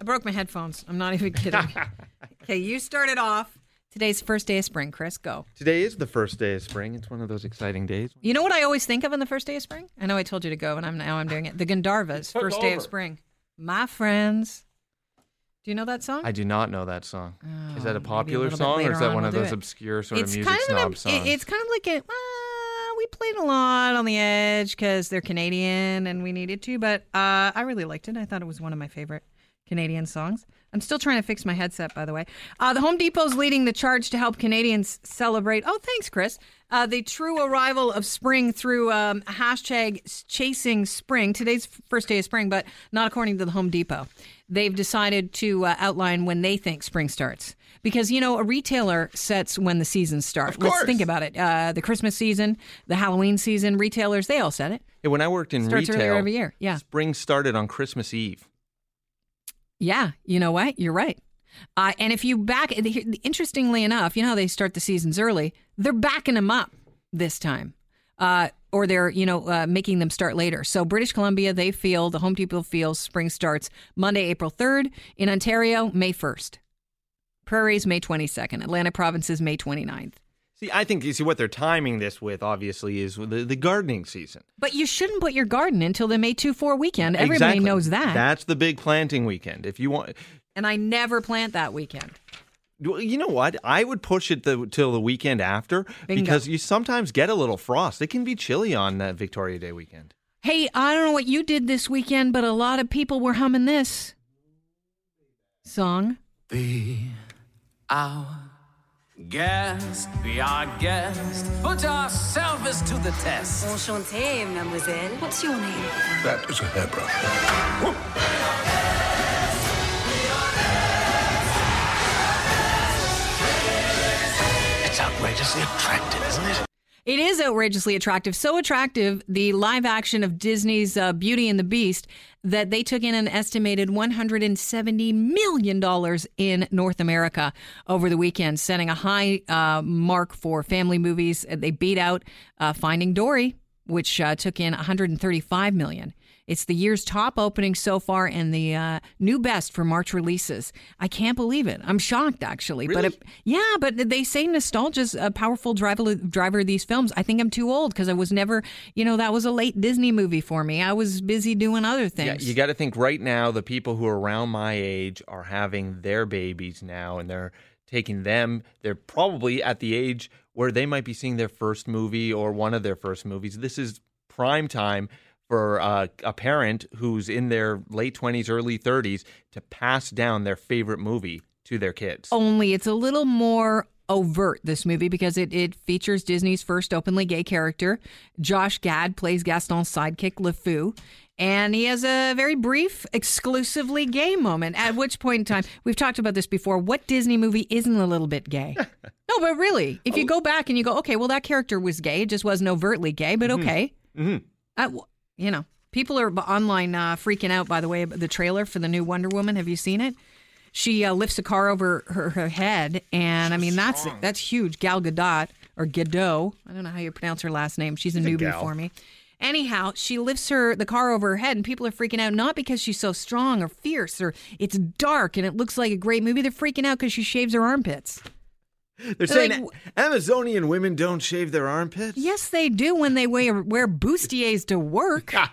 I broke my headphones. I'm not even kidding. okay, you started off. Today's the first day of spring, Chris. Go. Today is the first day of spring. It's one of those exciting days. You know what I always think of on the first day of spring? I know I told you to go, and I'm now I'm doing it. The Gandharvas, first day of spring. My friends. Do you know that song? I do not know that song. is that Oh, a a popular song or is that on one we'll of those it. obscure sort of it's music kind of snob a, songs? it- it's kind of like a uh, we played a lot on the edge because they're Canadian and we needed to, but uh, I really liked it. I thought it was one of my favorite Canadian songs. I'm still trying to fix my headset, by the way. Uh, the Home Depot's leading the charge to help Canadians celebrate. Oh, thanks, Chris. Uh, the true arrival of spring through um, hashtag chasing spring. Today's first day of spring, but not according to the Home Depot. They've decided to uh, outline when they think spring starts. Because, you know, a retailer sets when the seasons start. Of Let's think about it. Uh, the Christmas season, the Halloween season, retailers, they all set it. Yeah, when I worked in Starts retail, every year. Yeah. spring started on Christmas Eve. Yeah, you know what? You're right. Uh, and if you back, interestingly enough, you know how they start the seasons early. They're backing them up this time, uh, or they're you know uh, making them start later. So British Columbia, they feel the Home Depot feels spring starts Monday, April third. In Ontario, May first. Prairies, May twenty second. Atlantic provinces, May 29th. See, I think you see what they're timing this with. Obviously, is the, the gardening season. But you shouldn't put your garden until the May two four weekend. Everybody Exactly. knows that. That's the big planting weekend. If you want, and I never plant that weekend. Well, you know what? I would push it the, till the weekend after Bingo. because you sometimes get a little frost. It can be chilly on that Victoria Day weekend. Hey, I don't know what you did this weekend, but a lot of people were humming this song. The our guest, be our guest. Put ourselves service to the test. Enchantée, mademoiselle. What's your name? That is a hairbrush. It's outrageously attractive, isn't it? It is outrageously attractive. So attractive, the live action of Disney's uh, Beauty and the Beast, that they took in an estimated $170 million in North America over the weekend, setting a high uh, mark for family movies. They beat out uh, Finding Dory, which uh, took in $135 million. It's the year's top opening so far and the uh, new best for March releases. I can't believe it. I'm shocked, actually. But it, yeah, but they say nostalgia's a powerful driver driver of these films. I think I'm too old because I was never, you know, that was a late Disney movie for me. I was busy doing other Yeah, things. you got to think right now the people who are around my age are having their babies now and they're taking them. They're probably at the age where they might be seeing their first movie or one of their first movies. This is prime time for uh, a parent who's in their late 20s, early 30s to pass down their favorite movie to their kids. Only it's a little more overt this movie because it, it features Disney's first openly gay character. Josh Gad plays Gaston's sidekick LeFou. And he has a very brief, exclusively gay moment. At which point in time, we've talked about this before. What Disney movie isn't a little bit gay? no, but really, if you go back and you go, okay, well, that character was gay. It just wasn't overtly gay, but okay. Uh, w- you know, people are online uh, freaking out, by the way, the trailer for the new Wonder Woman. Have you seen it? She uh, lifts a car over her, her head, and I mean that's that's huge. Gal Gadot or Gadot, I don't know how you pronounce her last name. She's a newbie gal. for me. Anyhow, she lifts her the car over her head, and people are freaking out not because she's so strong or fierce or it's dark and it looks like a great movie. They're freaking out because she shaves her armpits. They're saying like- Amazonian women don't shave their armpits. Yes, they do when they wear wear bustiers to work.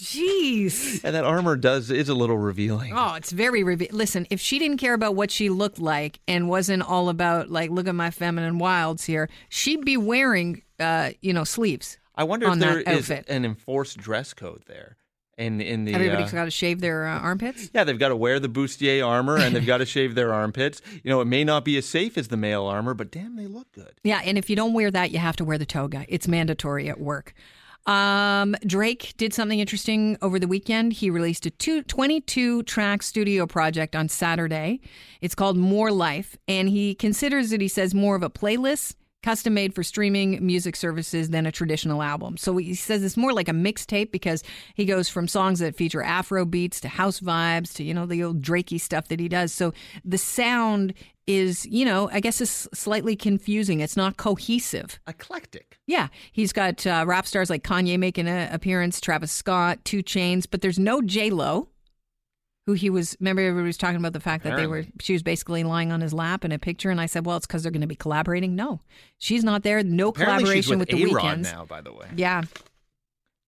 Jeez. And that armor does is a little revealing. Oh, it's very reve- listen. If she didn't care about what she looked like and wasn't all about like, look at my feminine wilds here, she'd be wearing, uh, you know, sleeves. I wonder on if there that is outfit. an enforced dress code there. In in the Everybody's uh, got to shave their uh, armpits. Yeah, they've got to wear the bustier armor and they've got to shave their armpits. You know, it may not be as safe as the male armor, but damn, they look good. Yeah, and if you don't wear that, you have to wear the toga. It's mandatory at work. Um, Drake did something interesting over the weekend. He released a two, 22 track studio project on Saturday. It's called More Life, and he considers it, he says, more of a playlist custom made for streaming music services than a traditional album. So he says it's more like a mixtape because he goes from songs that feature Afro beats to house vibes to, you know, the old Drakey stuff that he does. So the sound is, you know, I guess it's slightly confusing. It's not cohesive. Eclectic. Yeah, he's got uh, rap stars like Kanye making an appearance, Travis Scott, 2 Chainz, but there's no J Lo, who he was. Remember, everybody was talking about the fact that they were. She was basically lying on his lap in a picture, and I said, "Well, it's because they're going to be collaborating." No, she's not there. No Apparently collaboration with, with, the A-Rod weekends. now, by the way. Yeah,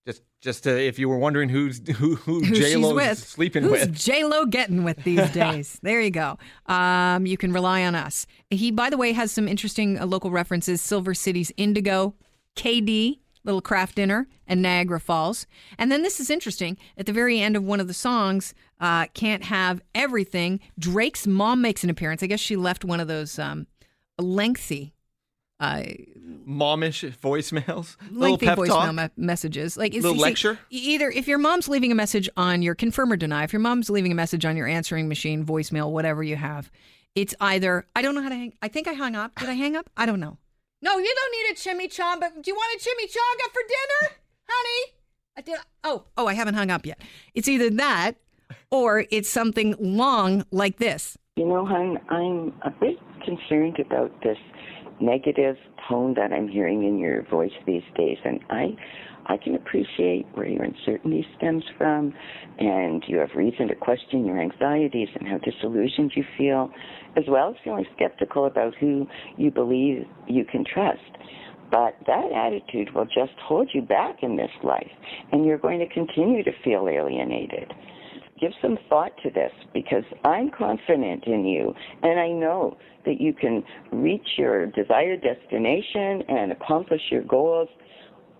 Just, just to, if you were wondering who's who, who, who J Lo's with, sleeping who's with. J Lo getting with these days. there you go. Um, you can rely on us. He, by the way, has some interesting uh, local references: Silver City's Indigo, KD, Little Kraft Dinner, and Niagara Falls. And then this is interesting. At the very end of one of the songs, uh, "Can't Have Everything," Drake's mom makes an appearance. I guess she left one of those um, lengthy. Uh, Momish voicemails, lengthy voicemail me- messages. Like Little see, lecture? either if your mom's leaving a message on your confirm or deny, if your mom's leaving a message on your answering machine, voicemail, whatever you have, it's either I don't know how to hang. I think I hung up. Did I hang up? I don't know. No, you don't need a chimichanga. Do you want a chimichanga for dinner, honey? I did. Oh, oh, I haven't hung up yet. It's either that, or it's something long like this. You know, hon, I'm a bit concerned about this negative tone that I'm hearing in your voice these days, and I, I can appreciate where your uncertainty stems from, and you have reason to question your anxieties and how disillusioned you feel, as well as feeling skeptical about who you believe you can trust. But that attitude will just hold you back in this life, and you're going to continue to feel alienated give some thought to this because I'm confident in you and I know that you can reach your desired destination and accomplish your goals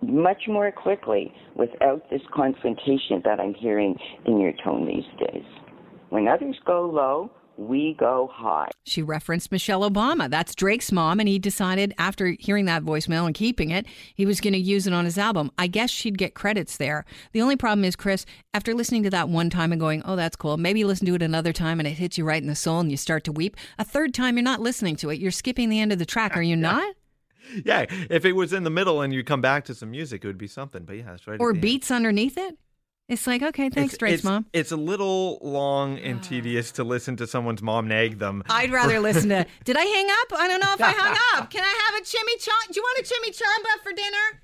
much more quickly without this confrontation that I'm hearing in your tone these days. When others go low, we go high. She referenced Michelle Obama. That's Drake's mom, and he decided after hearing that voicemail and keeping it, he was going to use it on his album. I guess she'd get credits there. The only problem is, Chris, after listening to that one time and going, oh, that's cool, maybe you listen to it another time and it hits you right in the soul and you start to weep. A third time, you're not listening to it. You're skipping the end of the track, are you not? Yeah, if it was in the middle and you come back to some music, it would be something. But yeah, it's right. Or the end. beats underneath it? It's like, okay, thanks, It's- Drake's it's, mom. It's a little long and ah. tedious to listen to someone's mom nag them. I'd rather listen to. Did I hang up? I don't know if I hung up. Can I have a chimichanga? Do you want a chimichanga for dinner?